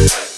right.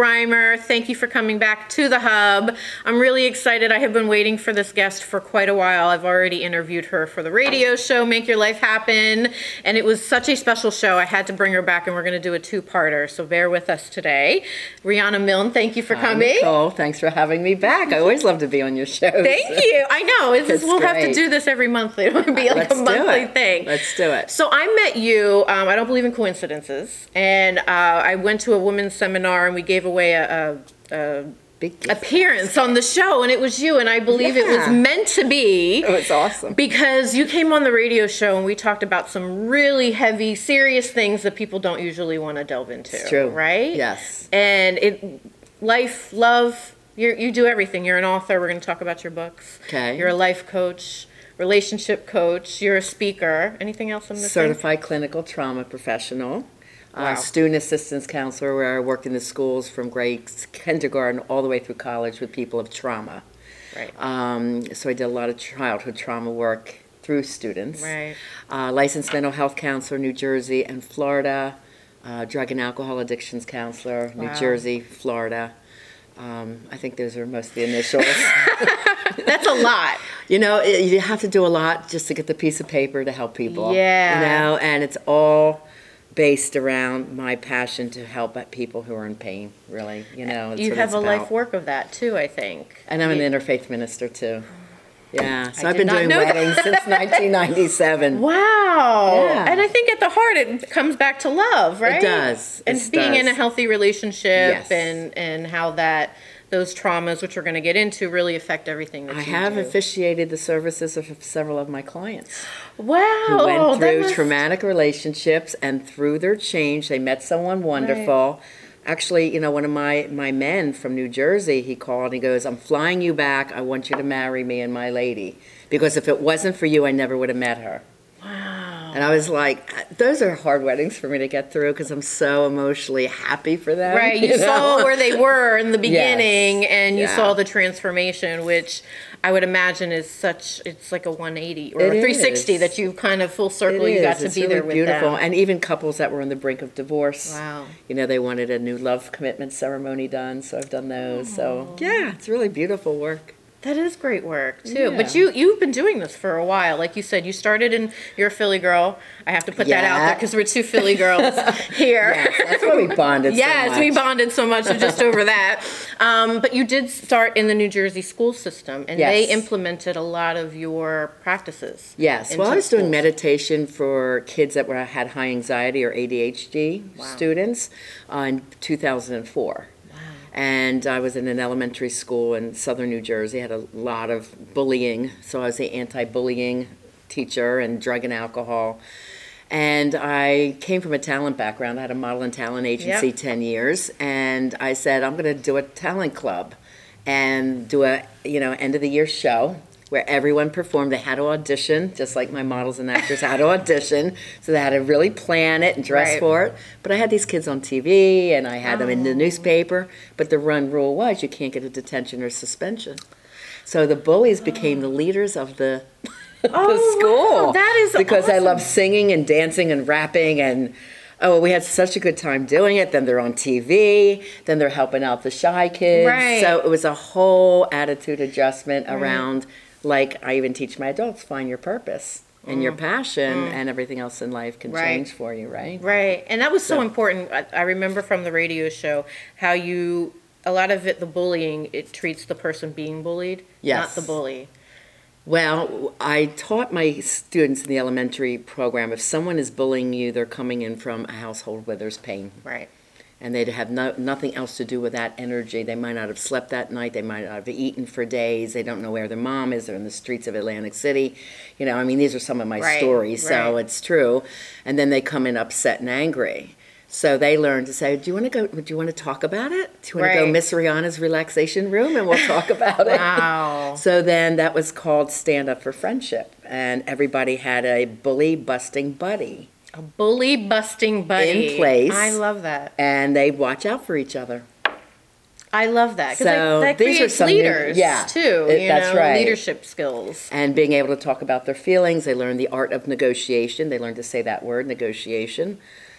Reimer. Thank you for coming back to the Hub. I'm really excited. I have been waiting for this guest for quite a while. I've already interviewed her for the radio show, Make Your Life Happen, and it was such a special show. I had to bring her back, and we're going to do a two parter, so bear with us today. Riana Milne, thank you for Hi, coming. Nicole, thanks for having me back. I always love to be on your show. Thank you. I know. It's, It's we'll have to do this every month. It would be like Let's a monthly thing. Let's do it. So I met you. Um, I don't believe in coincidences, and uh, I went to a women's seminar and we gave away a, a, a Big gift. appearance on the show, and it was you. And I believe it was meant to be. Oh, it was awesome. Because you came on the radio show and we talked about some really heavy, serious things that people don't usually want to delve into. It's true. right? Yes. And it, life, love, you you do everything. You're an author. We're going to talk about your books. Okay. You're a life coach, relationship coach. You're a speaker. Anything else I'm missing? Certified clinical trauma professional. Wow. Uh, student assistance counselor, where I worked in the schools from grade kindergarten all the way through college with people of trauma. Right. Um, so I did a lot of childhood trauma work through students. Right. Uh, licensed mental health counselor, New Jersey and Florida. Uh, drug and alcohol addictions counselor, New Wow. Jersey, Florida. Um, I think those are most of the initials. That's a lot. You know, it, you have to do a lot just to get the piece of paper to help people. Yeah. You know, and it's all based around my passion to help people who are in pain, really. You know, that's you what have it's a life work of that too, I think. And I'm an interfaith minister too. Yeah, so I I've did been not doing know that. weddings since 1997. Wow. Yeah. And I think at the heart it comes back to love, right? It does. And It being in a does. healthy relationship Yes. and and how that those traumas which we're going to get into really affect everything that I you have do. officiated the services of several of my clients wow. who went through must- traumatic relationships and through their change, they met someone wonderful. Actually, you know, one of my, my men from New Jersey, he called and he goes, I'm flying you back. I want you to marry me and my lady. Because if it wasn't for you, I never would have met her. Wow. And I was like, those are hard weddings for me to get through because I'm so emotionally happy for them. Right, you, saw know? where they were in the beginning, and you Yeah. saw the transformation, which I would imagine is such. It's like a 180 or It a 360 is. that you kind of full circle. It you got is. to It's be really there with beautiful. them. And even couples that were on the brink of divorce. Wow. You know, they wanted a new love commitment ceremony done, so I've done those. So yeah, it's really beautiful work. That is great work too. But you you've been doing this for a while. Like you said, you started in you're a Philly girl. I have to put that out there because we're two Philly girls here. Yes, that's why we bonded. Yes, so we bonded so much just over that. Um, but you did start in the New Jersey school system, and they implemented a lot of your practices. Yes, well, I was doing meditation for kids that were had high anxiety or ADHD Wow. students uh, in 2004. And I was in an elementary school in southern New Jersey, had a lot of bullying. So I was the anti bullying teacher and drug and alcohol. And I came from a talent background. I had a model and talent agency Yep. 10 years. And I said, I'm going to do a talent club and do a, you know, end of the year show where everyone performed. They had to audition, just like my models and actors had to audition. So they had to really plan it and dress Right. for it. But I had these kids on TV and I had them in the oh. newspaper. But the run rule was you can't get a detention or suspension. So the bullies became the leaders of the, the Oh, school. wow, that is because I love singing and dancing and rapping and oh we had such a good time doing it then they're on tv then they're helping out the shy kids Right. so it was a whole attitude adjustment around like i even teach my adults find your purpose and your passion and everything else in life can Mm. Right. change for you right Right, and that was so So- important. I, I remember from the radio show how you a lot of it the bullying it treats the person being bullied, not the bully. Well, I taught my students in the elementary program if someone is bullying you, they're coming in from a household where there's pain. Right. And they'd have no, nothing else to do with that energy. They might not have slept that night. They might not have eaten for days. They don't know where their mom is. They're in the streets of Atlantic City. You know, I mean, these are some of my Right, stories, so right. it's true. And then they come in upset and angry. So they learn to say, "Do you want to go? Do you want to talk about it? Do you want to go Miss Riana's relaxation room and we'll talk about it?" Wow. So then that was called Stand Up for Friendship, and everybody had a bully busting buddy, A bully busting buddy. In place. I love that. and they watch out for each other. I love that. So that, that these are creates some new- leaders yeah, too. it- you that's know, right. leadership skills. and being able to talk about their feelings. They learn the art of negotiation. They learn to say that word, negotiation.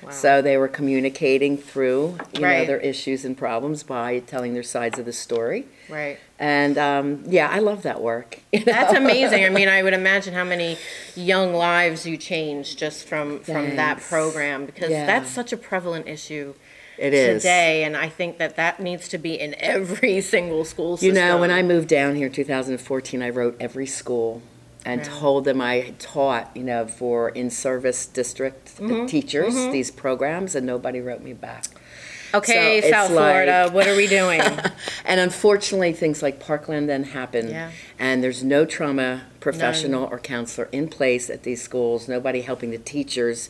So they were communicating through, you know, their issues and problems by telling their sides of the story. Right. And um, yeah, I love that work. you That's know? amazing. I mean, I would imagine how many young lives you changed just from from that program because Yeah. that's such a prevalent issue It is. today, and I think that that needs to be in every single school You know, when I moved down here in 2014, I wrote every school and told them I had taught, you know, for in-service district Mm-hmm. teachers these programs, and nobody wrote me back. okay, so it's South Florida, like- what are we doing? And unfortunately, things like Parkland then happen. Yeah. And there's no trauma professional or counselor in place at these schools, nobody helping the teachers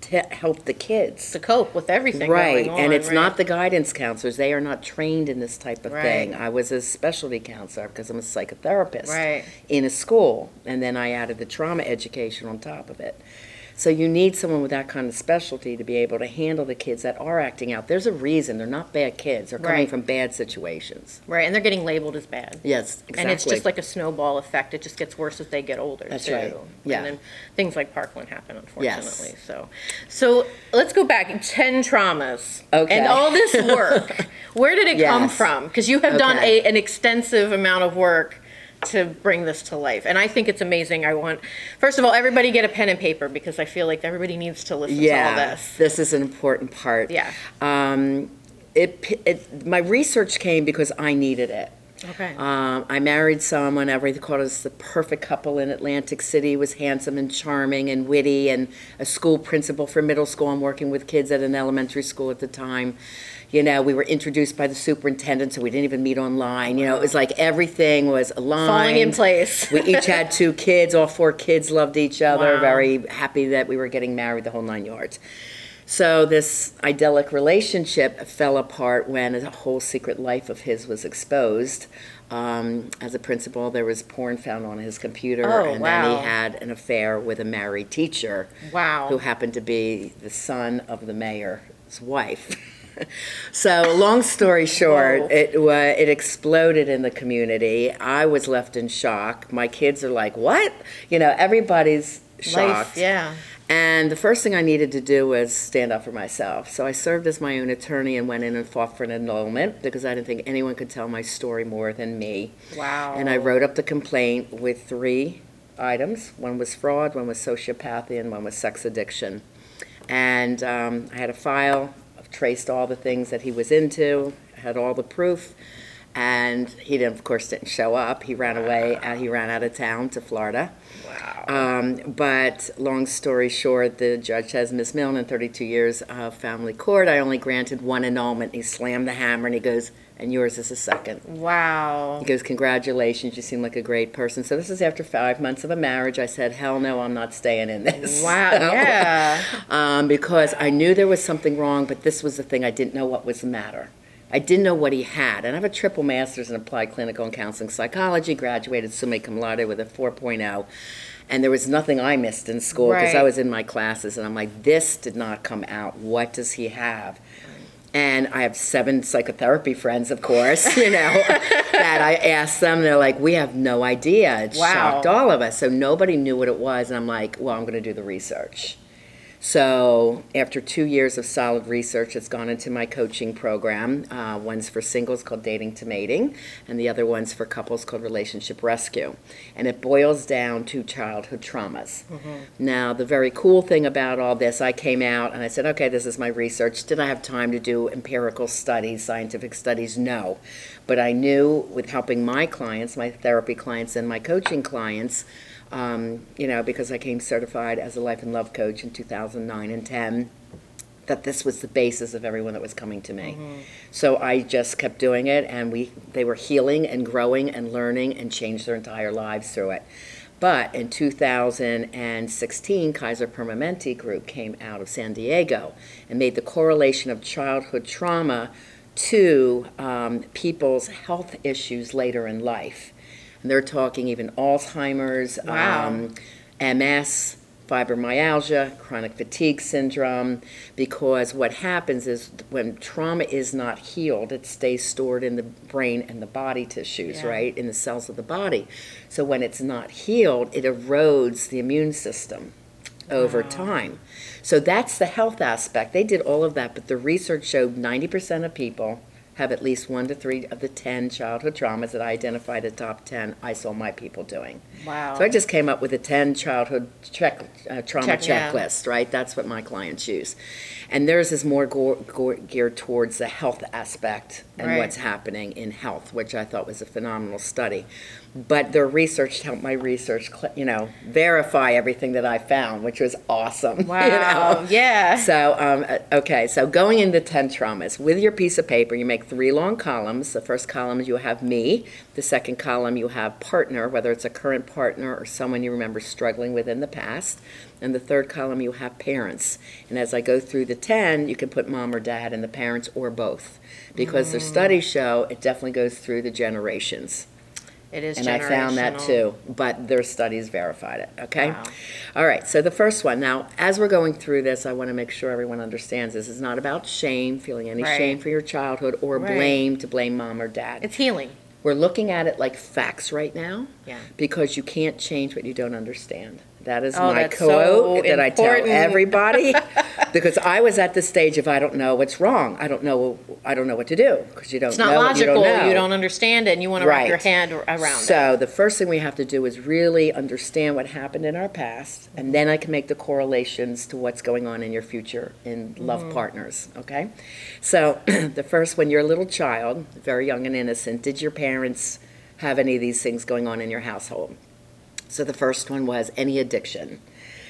to help the kids. to cope with everything Right, going on, and it's not the guidance counselors, they are not trained in this type of thing. Right. I was a specialty counselor because I'm a psychotherapist. Right. In a school, and then I added the trauma education on top of it. So you need someone with that kind of specialty to be able to handle the kids that are acting out. There's a reason, they're not bad kids, they're coming Right. from bad situations. right, and they're getting labeled as bad. Yes, exactly. And it's just like a snowball effect. It just gets worse as they get older. That's too. right. Yeah. And then things like Parkland happen, unfortunately. Yes. So, so let's go back. Ten traumas. Okay. And all this work. where did it come from? Because you have done a, an extensive amount of work to bring this to life, and I think it's amazing. I want, first of all, everybody get a pen and paper because I feel like everybody needs to listen to all this. this is an important part. Yeah. Um, it, it, my research came because I needed it. Okay. Um, I married someone, everything called us the perfect couple in Atlantic City, was handsome and charming and witty, and a school principal for middle school. I'm working with kids at an elementary school at the time. You know, we were introduced by the superintendent, so we didn't even meet online. You know, it was like everything was aligned. Falling in place. we each had two kids. All four kids loved each other. Wow. Very happy that we were getting married, the whole nine yards. So this idyllic relationship fell apart when a whole secret life of his was exposed. Um, as a principal, there was porn found on his computer, Oh, and then he had an affair with a married teacher Wow. who happened to be the son of the mayor's wife. so, long story short, Whoa. it wa it exploded in the community. I was left in shock. My kids are like, "What?" You know, everybody's shocked. Life, yeah. And the first thing I needed to do was stand up for myself. So I served as my own attorney and went in and fought for an annulment because I didn't think anyone could tell my story more than me. Wow. And I wrote up the complaint with three items. One was fraud, one was sociopathy, and one was sex addiction. And um, I had a file, traced all the things that he was into, had all the proof. And he, didn't, of course, didn't show up. He ran away. Uh, he ran out of town to Florida. Wow. Um, but long story short, the judge says, Miss Milne, in 32 years of family court, I only granted one annulment. He slammed the hammer and he goes, and yours is a second. Wow. He goes, Congratulations, you seem like a great person. So this is after five months of a marriage. I said, Hell no, I'm not staying in this. Wow. Yeah. um, because I knew there was something wrong, but this was the thing I didn't know what was the matter. I didn't know what he had. And I have a triple master's in applied clinical and counseling psychology, graduated summa cum laude with a 4.0. And there was nothing I missed in school because I was in my classes. And I'm like, this did not come out. What does he have? And I have seven psychotherapy friends, of course, you know, that I asked them. They're like, we have no idea. It Wow. shocked all of us. So nobody knew what it was. And I'm like, well, I'm going to do the research. So after two years of solid research, it's gone into my coaching program. Uh, one's for singles called Dating to Mating, and the other one's for couples called Relationship Rescue. And it boils down to childhood traumas. Now, the very cool thing about all this, I came out and I said, okay, this is my research. Did I have time to do empirical studies, scientific studies? No. But I knew with helping my clients, my therapy clients, and my coaching clients, um, you know, because I came certified as a life and love coach in 2009 and 10, that this was the basis of everyone that was coming to me. So I just kept doing it, and we they were healing and growing and learning and changed their entire lives through it. But in 2016, Kaiser Permanente Group came out of San Diego and made the correlation of childhood trauma to um, people's health issues later in life. And they're talking even Alzheimer's, Wow. um, MS, fibromyalgia, chronic fatigue syndrome, because what happens is when trauma is not healed, it stays stored in the brain and the body tissues, Yeah. right, in the cells of the body. So when it's not healed, it erodes the immune system over time. So that's the health aspect. They did all of that, but the research showed 90% of people have at least one to three of the 10 childhood traumas that I identified as top 10 I saw my people doing. Wow. So I just came up with a 10 childhood check, uh, trauma Check, yeah. checklist, right? That's what my clients use. And theirs is more go- go- geared towards the health aspect and Right. what's happening in health, which I thought was a phenomenal study. But their research helped my research, cl- you know, verify everything that I found, which was awesome. you Wow. know? Yeah. So, um, uh, okay, so going into 10 traumas, with your piece of paper, you make three long columns. The first column, you have me. The second column, you have partner, whether it's a current partner or someone you remember struggling with in the past. And the third column, you have parents. And as I go through the 10, you can put mom or dad and the parents or both. Because Mm. their studies show it definitely goes through the generations. It is And I found that generational. too, but their studies verified it, okay? Wow. All right, so the first one, now, as we're going through this, I want to make sure everyone understands this is not about shame, feeling any Right. shame for your childhood, or Right. blame to blame mom or dad. It's healing. We're looking at it like facts right now Yeah. because you can't change what you don't understand. That is Oh, my that's so quote that I tell important. everybody because I was at the stage of I don't know what's wrong. I don't know. I don't know what to do because you don't It's not know. what you logical. don't know. You don't understand it, and you want to wrap your Right. hand ar- around it. So the first thing we have to do is really understand what happened in our past, and then I can make the correlations to what's going on in your future in love Mm-hmm. partners. Okay, so the first, when you're a little child, very young and innocent, did your parents have any of these things going on in your household? So the first one was any addiction.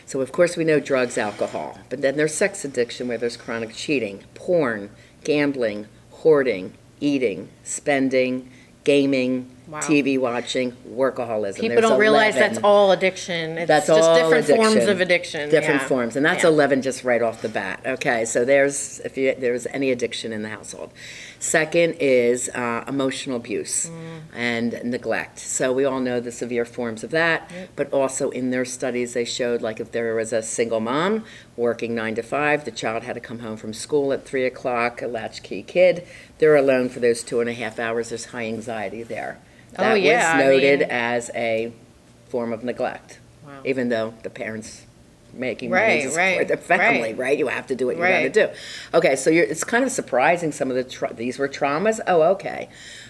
So of course we know drugs, alcohol, but then there's sex addiction where there's chronic cheating, porn, gambling, hoarding, eating, spending, gaming, Wow. TV watching, workaholism. People There's don't realize 11. that's all addiction. It's That's just all different forms of addiction. Different yeah. forms, and that's Yeah. 11 just right off the bat. Okay, so there's if you, there's any addiction in the household. Second is uh, emotional abuse Mm. and neglect. So we all know the severe forms of that, but also in their studies they showed like if there was a single mom working nine to five, the child had to come home from school at three o'clock, a latchkey kid, they're alone for those two and a half hours. There's high anxiety there. Oh, That yeah, I was noted mean- as a form of neglect Wow. even though the parents making Right, money to support right, their family, right. right. You have to do what you Right. got to do. Okay, so you're, it's kind of surprising some of the tra- these were traumas. Oh, okay.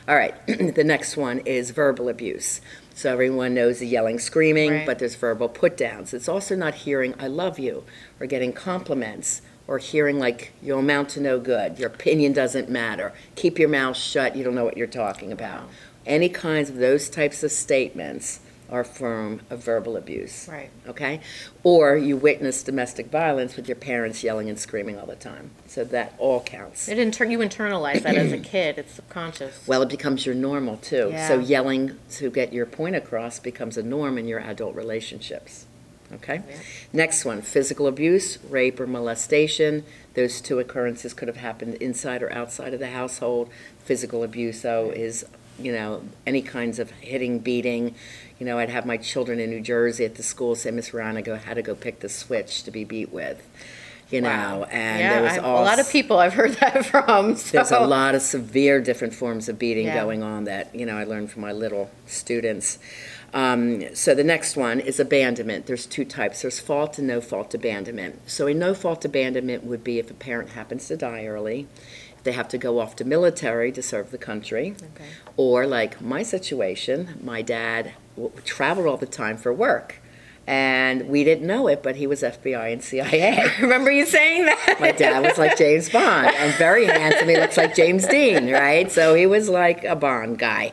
All right. the next one is verbal abuse. So everyone knows the yelling, screaming, Right. but there's verbal put downs. It's also not hearing "I love you" or getting compliments. Or hearing like you amount to no good, your opinion doesn't matter, keep your mouth shut, you don't know what you're talking about. Any kinds of those types of statements are a form of verbal abuse Right. okay? Or you witness domestic violence with your parents yelling and screaming all the time. So that all counts. It inter- you internalize that as a kid. It's subconscious. Well, it becomes your normal too. So yelling to get your point across becomes a norm in your adult relationships. Okay? Yeah. Next one physical abuse, rape, or molestation. Those two occurrences could have happened inside or outside of the household. Physical abuse, though, is you know, any kinds of hitting, beating. You know, I'd have my children in New Jersey at the school say, Miss Riana, go had to go pick the switch to be beat with. You know, Wow. and yeah, there was all a lot of people I've heard that from. So. there's a lot of severe different forms of beating Yeah. going on that you know I learned from my little students. Um, so the next one is abandonment. There's two types. There's fault and no fault abandonment. So a no fault abandonment would be if a parent happens to die early, they have to go off to military to serve the country, Okay. or like my situation, my dad w- traveled all the time for work. And we didn't know it, but he was FBI and CIA. Remember you saying that? My dad was like James Bond and very handsome. He looks like James Dean, right? So he was like a Bond guy.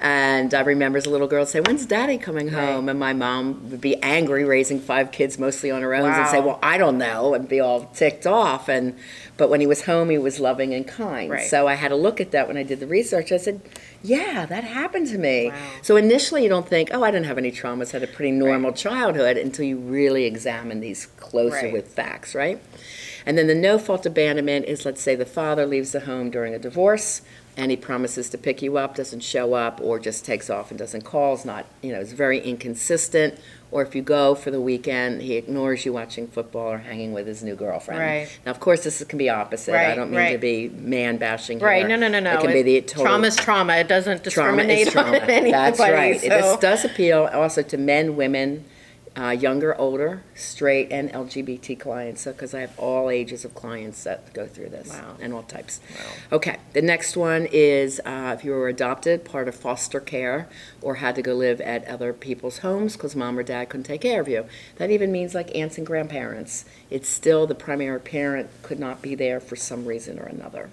And I remember as a little girl say, "When's Daddy coming home?" And my mom would be angry, raising five kids mostly on her own, and say, "Well, I don't know," and be all ticked off. And but when he was home, he was loving and kind. Right. So I had to look at that when I did the research. I said, "Yeah, that happened to me." Wow. So initially, you don't think, "Oh, I didn't have any traumas. Had a pretty normal childhood," until you really examine these closer Right. with facts, right? And then the no fault abandonment is, let's say, the father leaves the home during a divorce and he promises to pick you up, doesn't show up, or just takes off and doesn't call. Is not, you know, is very inconsistent. Or if you go for the weekend, he ignores you watching football or hanging with his new girlfriend. Right. Now, of course, this can be opposite. Right, I don't mean to be man bashing Right, no, no, no, no. It can be the total Trauma's trauma. It doesn't trauma is discriminate trauma. on anybody. That's right. So. This does appeal also to men, women, uh, younger, older, straight, and LGBT clients. So, because I have all ages of clients that go through this Wow. and all types. Okay. The next one is uh, if you were adopted, part of foster care, or had to go live at other people's homes because mom or dad couldn't take care of you. That even means like aunts and grandparents. It's still the primary parent could not be there for some reason or another.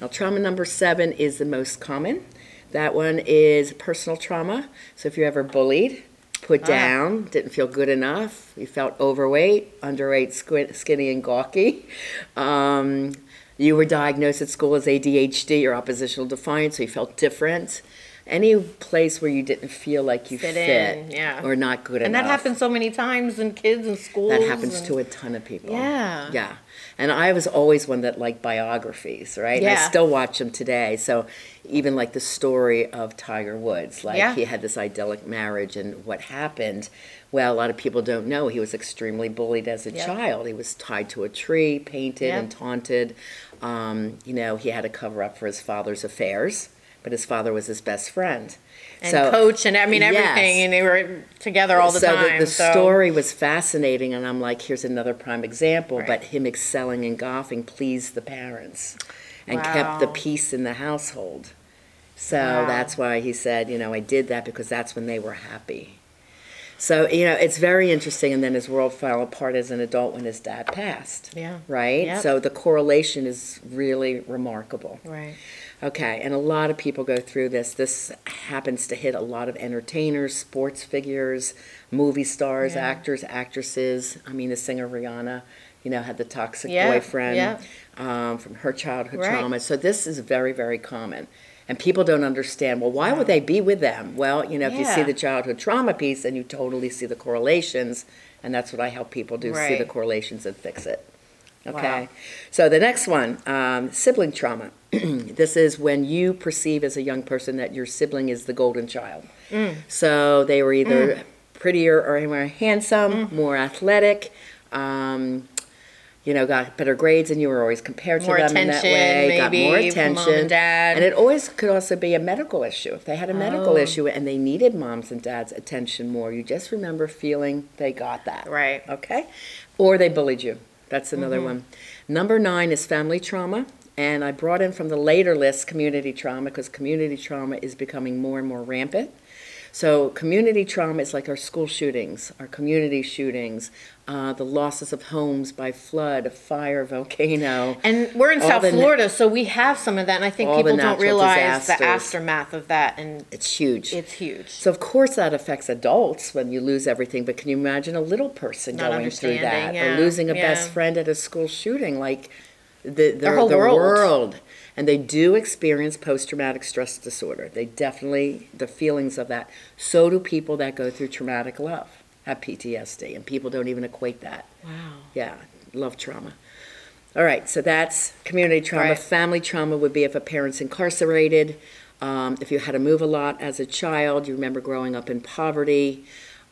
Now, trauma number seven is the most common. That one is personal trauma. So if you're ever bullied, put Ah. down, didn't feel good enough, you felt overweight, underweight, squi- skinny, and gawky. Um, you were diagnosed at school as ADHD or oppositional defiant, so you felt different. Any place where you didn't feel like you Fit fit, in, yeah. or not good and enough. And that happens so many times in kids and schools. That happens and- to a ton of people. Yeah. Yeah. And I was always one that liked biographies, right? And I still watch them today. So even like the story of Tiger Woods, like Yeah. he had this idyllic marriage and what happened. Well, a lot of people don't know he was extremely bullied as a Yep. child. He was tied to a tree, painted Yep. and taunted. Um, you know, he had to cover up for his father's affairs, but his father was his best friend. and So- coach and I mean Yes. everything, and they were together all the so time. The, the so- story was fascinating, and I'm like, here's another prime example. Right. But him excelling in golfing pleased the parents and kept the peace in the household. So Wow. that's why he said, you know, I did that because that's when they were happy. So, you know, it's very interesting. And then his world fell apart as an adult when his dad passed. Yeah. Right? Yep. So the correlation is really remarkable. Right. Okay, and a lot of people go through this. This happens to hit a lot of entertainers, sports figures, movie stars, Yeah. actors, actresses. I mean, the singer Rihanna, you know, had the toxic Yeah, boyfriend yeah. um, from her childhood Right. trauma. So this is very, very common. And people don't understand, well, why would they be with them? Well, you know, if you see the childhood trauma piece, then you totally see the correlations. And that's what I help people do, see the correlations and fix it. Okay. Wow. So the next one, um, sibling trauma. this is when you perceive as a young person that your sibling is the golden child. Mm. So they were either prettier or more handsome, Mm. more athletic. Um, you know, got better grades, and you were always compared More to them in that way. got more attention, and and it always could also be a medical issue. If they had a medical Oh. issue and they needed moms and dads' attention more, you just remember feeling they got that. Right. Okay? Or they bullied you. That's another Mm-hmm. one. Number nine is family trauma. And I brought in from the later list community trauma because community trauma is becoming more and more rampant. So, community trauma is like our school shootings, our community shootings, uh, the losses of homes by flood, fire, volcano. And we're in South the na- Florida, so we have some of that, and I think people don't realize the aftermath of that, and It's huge. it's huge. So of course that affects adults when you lose everything, but can you imagine a little person Not going through that yeah, or losing a yeah. best friend at a school shooting like the the, whole the world. world. And they do experience post traumatic stress disorder. They definitely the feelings of that. So do people that go through traumatic love have PTSD and people don't even equate that. Wow. Yeah, love trauma. All right, so that's community trauma. Right. Family trauma would be if a parent's incarcerated, um, if you had to move a lot as a child, you remember growing up in poverty,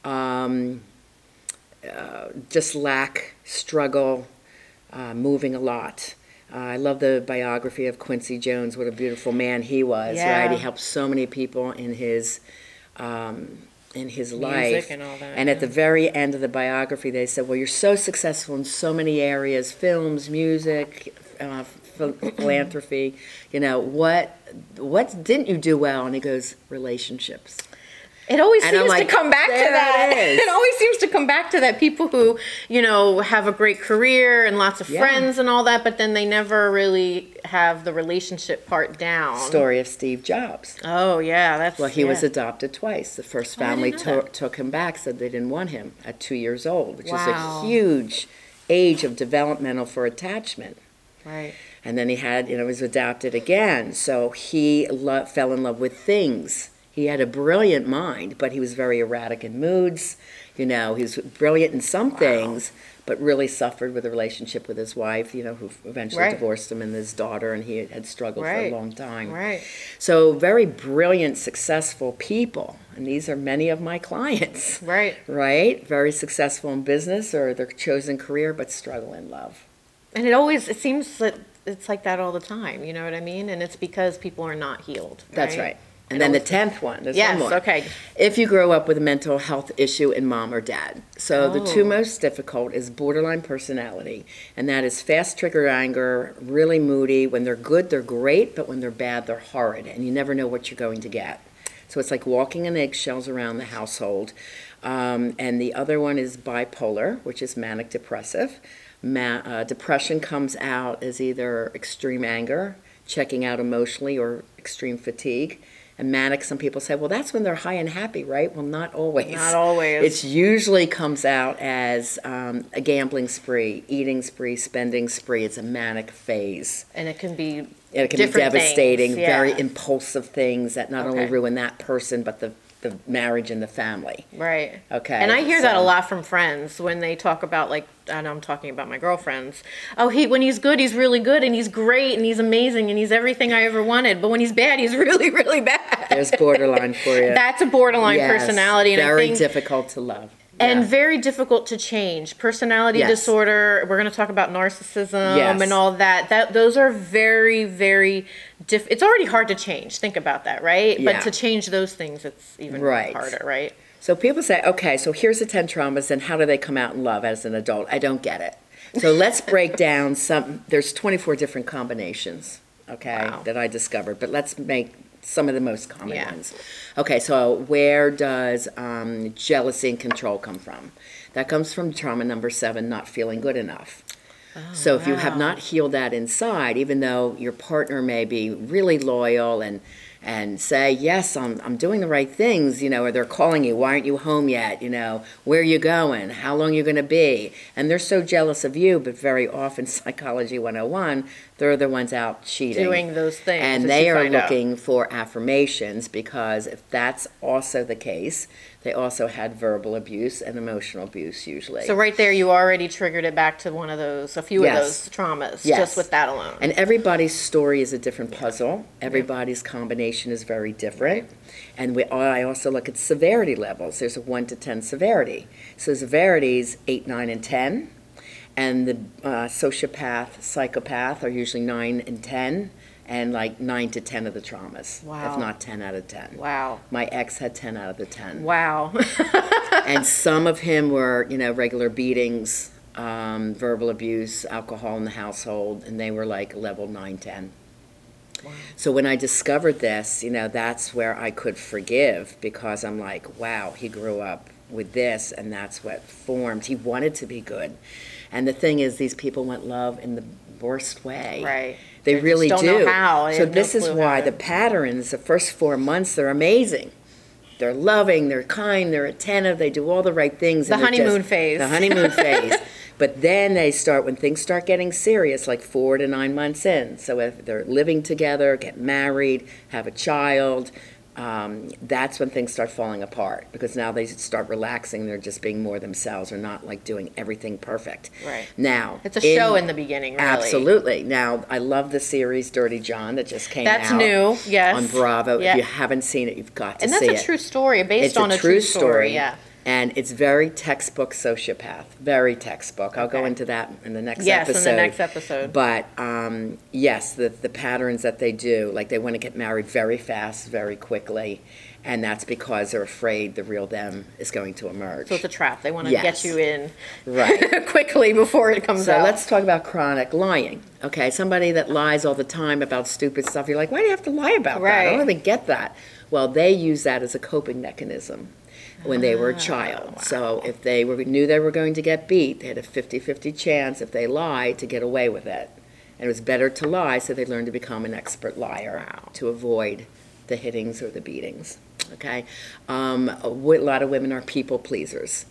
um, uh, just lack, struggle, uh, moving a lot. Uh, I love the biography of Quincy Jones. What a beautiful man he was, Yeah. right? He helped so many people in his um, in his Music life. and all that, And at the very end of the biography, they said, "Well, you're so successful in so many areas: films, music, uh, philanthropy. You know what? What didn't you do well?" And he goes, "Relationships." It always And seems like, to come back to that. it is." It always seems to come back to that. People who, you know, have a great career and lots of Yeah. friends and all that, but then they never really have the relationship part down. Story of Steve Jobs. Oh yeah, that's Well, he was adopted twice. The first Oh, family didn't know took took him back, said they didn't want him at two years old, which Wow. is a huge age of developmental for attachment. right. And then he had, you know, was adopted again. So he lo- fell in love with things. He had a brilliant mind, but he was very erratic in moods. You know, he was brilliant in some things, but really suffered with a relationship with his wife, you know, who eventually Right. divorced him and his daughter, and he had struggled for a long time. Right. So, very brilliant, successful people. And these are many of my clients, Right. right? Very successful in business or their chosen career, but struggle in love. And it always it seems that it's like that all the time. You know what I mean? And it's because people are not healed. That's right. And then the tenth one, there's Yes. one more. Okay. If you grow up with a mental health issue in mom or dad. So the two most difficult is borderline personality, and that is fast trigger anger, really moody. When they're good, they're great, but when they're bad, they're horrid, and you never know what you're going to get. So it's like walking in eggshells around the household. Um, and the other one is bipolar, which is manic depressive. Ma- uh, depression comes out as either extreme anger, checking out emotionally, or extreme fatigue. And manic, some people say, well, that's when they're high and happy, right? Well, not always. Not always. It's usually comes out as um, a gambling spree, eating spree, spending spree. It's a manic phase. And it can be And it can be devastating, things, very impulsive things that not only ruin that person, but the, the marriage and the family. Right. Okay, And I hear that a lot from friends when they talk about like and I'm talking about my girlfriends. Oh, he when he's good, he's really good and he's great and he's amazing and he's everything I ever wanted. But when he's bad, he's really really bad. There's borderline for you. That's a borderline Yes, personality and very I think difficult to love. and very difficult to change. Personality Yes. disorder. We're going to talk about narcissism Yes. and all that. That those are very, very diff. It's already hard to change. Think about that, right? Yeah. But to change those things, it's even Right. harder, right? So people say, okay, so here's the 10 traumas, and how do they come out in love as an adult? I don't get it. So let's break down some, there's 24 different combinations, okay, Wow. that I discovered, but let's make some of the most common Yeah. ones. Okay, so where does um, jealousy and control come from? That comes from trauma number seven, not feeling good enough. Oh, so if you have not healed that inside, even though your partner may be really loyal and and say, yes, I'm, I'm doing the right things, you know, or they're calling you, why aren't you home yet? You know, where are you going? How long you going to be? And they're so jealous of you, but very often, Psychology 101, they're the ones out cheating. Doing those things, And they are find out. looking for affirmations because if that's also the case, they also had verbal abuse and emotional abuse usually. So right there, you already triggered it back to one of those, a few Yes. of those traumas, Yes. just with that alone. And everybody's story is a different puzzle. Everybody's combination is very different. And we, I also look at severity levels. There's a 1 to 10 severity. So severities 8, 9, and 10. And the uh, sociopath, psychopath are usually 9 and 10, and like 9 to 10 of the traumas, Wow. if not 10 out of 10. wow. My ex had 10 out of the 10 Wow. and some of him were, you know, regular beatings, um, verbal abuse, alcohol in the household, and they were like level 9, 10. So when I discovered this, you know, that's where I could forgive because I'm like, wow, he grew up with this, and that's what formed. He wanted to be good. And the thing is, these people want love in the worst way. Right. They, just really don't do. know how. So have no this is clue how why to- the patterns, the first four months, they're amazing. They're loving, they're kind, they're attentive, they do all the right things. The and they're honeymoon just- phase. The honeymoon phase. But then they start, when things start getting serious, like four to nine months in. So if they're living together, get married, have a child, um, that's when things start falling apart because now they start relaxing. They're just being more themselves. They're not like doing everything perfect. Right. Now, It's a show in the beginning, really. Absolutely. Now, I love the series Dirty John that just came That's out. new, yes. On Bravo. Yeah. If you haven't seen it, you've got to see it. and that's see a it. true story, based it's on a, true story. Yeah. And it's very textbook sociopath, very textbook. I'll go Okay. into that in the next episode. Yes, in episode. the next episode. But um, yes, the, the patterns that they do, like they want to get married very fast, very quickly, And that's because they're afraid the real them is going to emerge. So it's a trap. They want to Yes. get you in Right. quickly before it comes So out. let's talk about chronic lying. Okay, somebody that lies all the time about stupid stuff. You're like, why do you have to lie about that? I Right. don't even get that. Well, they use that as a coping mechanism when they were a ah, child. So if they were, knew they were going to get beat, they had a 50-50 chance if they lied to get away with it. And it was better to lie, so they learned to become an expert liar to avoid the hittings or the beatings. Okay, um, a w- lot of women are people pleasers.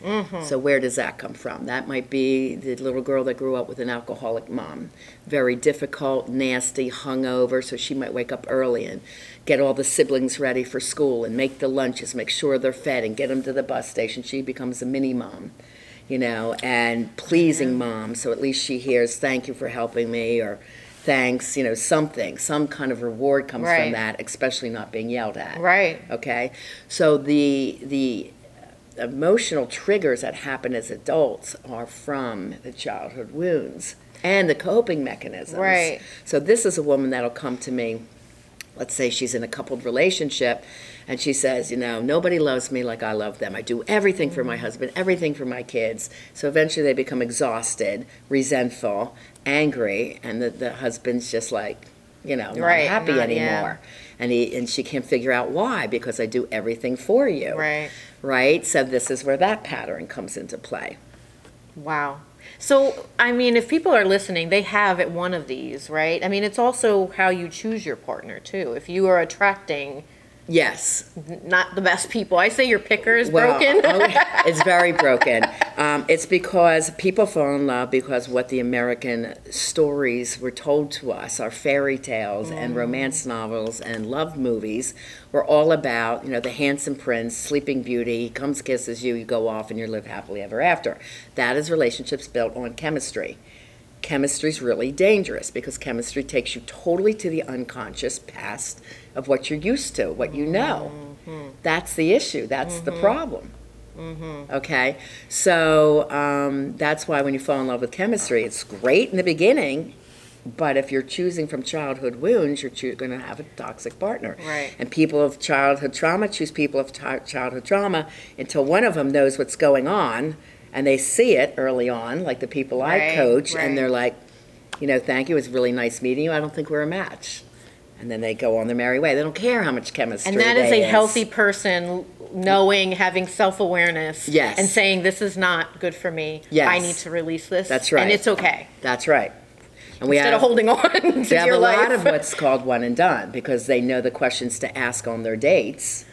So where does that come from? That might be the little girl that grew up with an alcoholic mom, very difficult, nasty, hungover. So she might wake up early and get all the siblings ready for school and make the lunches, make sure they're fed, and get them to the bus station. She becomes a mini mom you know, and pleasing mom. So at least she hears, thank you for helping me, or thanks, you know, something. Some kind of reward comes Right. from that, especially not being yelled at. right. Okay? So the, the emotional triggers that happen as adults are from the childhood wounds and the coping mechanisms. Right. So this is a woman that'll come to me let's say she's in a coupled relationship and she says, you know, nobody loves me like I love them. I do everything for my mm. husband, everything for my kids. So eventually they become exhausted, resentful, angry, and the, the husband's just like, you know, not Right, happy not- yeah. anymore. And he and she can't figure out why because I do everything for you. Right. Right? So this is where that pattern comes into play. Wow. So, I mean, if people are listening, they have at one of these, right? I mean, it's also how you choose your partner, too. If you are attracting Yes. not the best people, I say your picker is Well, broken. oh, it's very broken. Um, it's because people fall in love because what the American stories were told to us, our fairy tales Mm. and romance novels and love movies, were all about, you know, the handsome prince, sleeping beauty, he comes kisses you, you go off and you live happily ever after. That is relationships built on chemistry. Chemistry is really dangerous because chemistry takes you totally to the unconscious past of what you're used to, what you know. Mm-hmm. That's the issue. That's the mm-hmm. problem. Mm-hmm. Okay, so um, that's why when you fall in love with chemistry, it's great in the beginning, but if you're choosing from childhood wounds, you're choo- going to have a toxic partner. Right. And people of childhood trauma choose people of ti- childhood trauma until one of them knows what's going on and they see it early on, like the people I coach, right. and they're like, you know, thank you, it was really nice meeting you. I don't think we're a match. And then they go on their merry way. They don't care how much chemistry and that is a healthy person knowing, having self awareness, Yes. and saying, This is not good for me. Yes. I need to release this. That's right. And it's okay. That's right. And we Instead have, of holding on to have a life. lot of what's called one and done because they know the questions to ask on their dates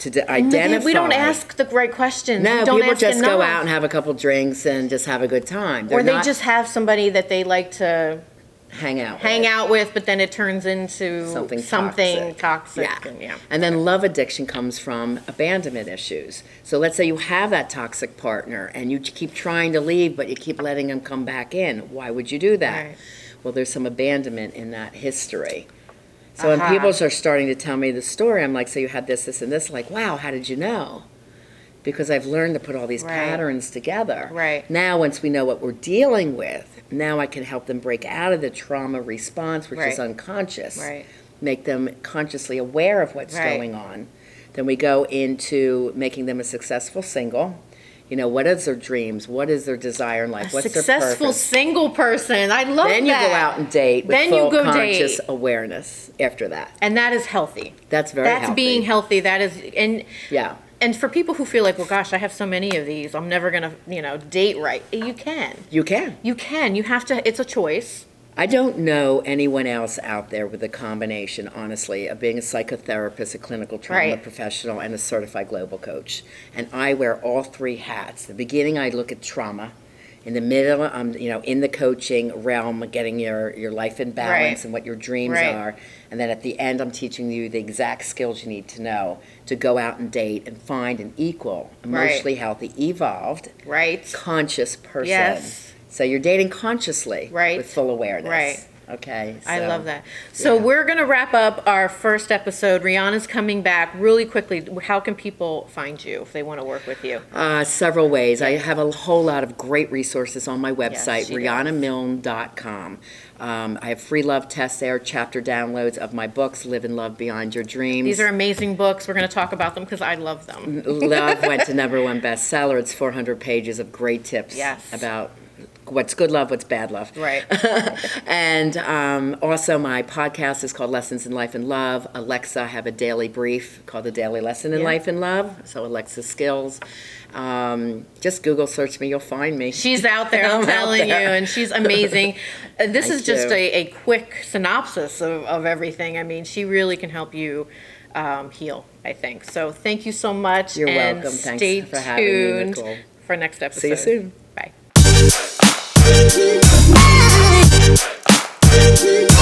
to d- identify. we don't ask the right questions. No, don't people just go out and have a couple drinks and just have a good time. They're or they not just have somebody that they like to hang out. hang with. out with, but then it turns into Something something toxic. Yeah. and- yeah. And then love addiction comes from abandonment issues. So let's say you have that toxic partner and you keep trying to leave, but you keep letting them come back in. Why would you do that? Right. Well, there's some abandonment in that history. So Aha. when uh-huh. people are starting to tell me the story, I'm like, so you had this, this, and this. Like, wow, how did you know? Because I've learned to put all these Right. patterns together. Right. Now, once we know what we're dealing with, now I can help them break out of the trauma response, which is Right. unconscious Right. make them consciously aware of what's Right. going on. Then we go into making them a successful single. You know, what is their dreams? What is their desire in life? A What's successful their purpose? single person. I love it. Then you go out and date with Then you full go conscious date. awareness after that. and that is healthy. That's very That's healthy. being healthy. That is and Yeah. and for people who feel like, well, gosh, I have so many of these. I'm never gonna, you know, date right. You can. You can. You can. You have to. It's a choice. I don't know anyone else out there with a combination, honestly, of being a psychotherapist, a clinical trauma Right. professional, and a certified global coach. And I wear all three hats. The beginning, I look at trauma. In the middle, I'm you know in the coaching realm, getting your your life in balance Right. and what your dreams Right. are. And then at the end, I'm teaching you the exact skills you need to know to go out and date and find an equal, emotionally healthy, evolved, Right. conscious person. Yes. So you're dating consciously, Right. with full awareness. Right. Okay. I love that. So yeah. we're going to wrap up our first episode. Riana's coming back really quickly. How can people find you if they want to work with you? Uh, several ways. I have a whole lot of great resources on my website, does. RianaMilne.com. Um, I have free love tests there, chapter downloads of my books, Live and Love Beyond Your Dreams. These are amazing books. We're going to talk about them because I love them. Love went to number one bestseller. It's 400 pages of great tips Yes. about what's good love, what's bad love. Right. and um, also, my podcast is called Lessons in Life and Love. Alexa, I have a daily brief called The Daily Lesson in Yeah. Life and Love. So, Alexa Skills. Um, just Google search me, you'll find me. She's out there, I'm, I'm telling you, and she's amazing. This Thank is just a, a quick synopsis of, of everything. I mean, she really can help you um, heal, I think. So thank you so much. You're and welcome. Thanks stay for having me, tuned Nicole. for next episode. See you soon. Thank you.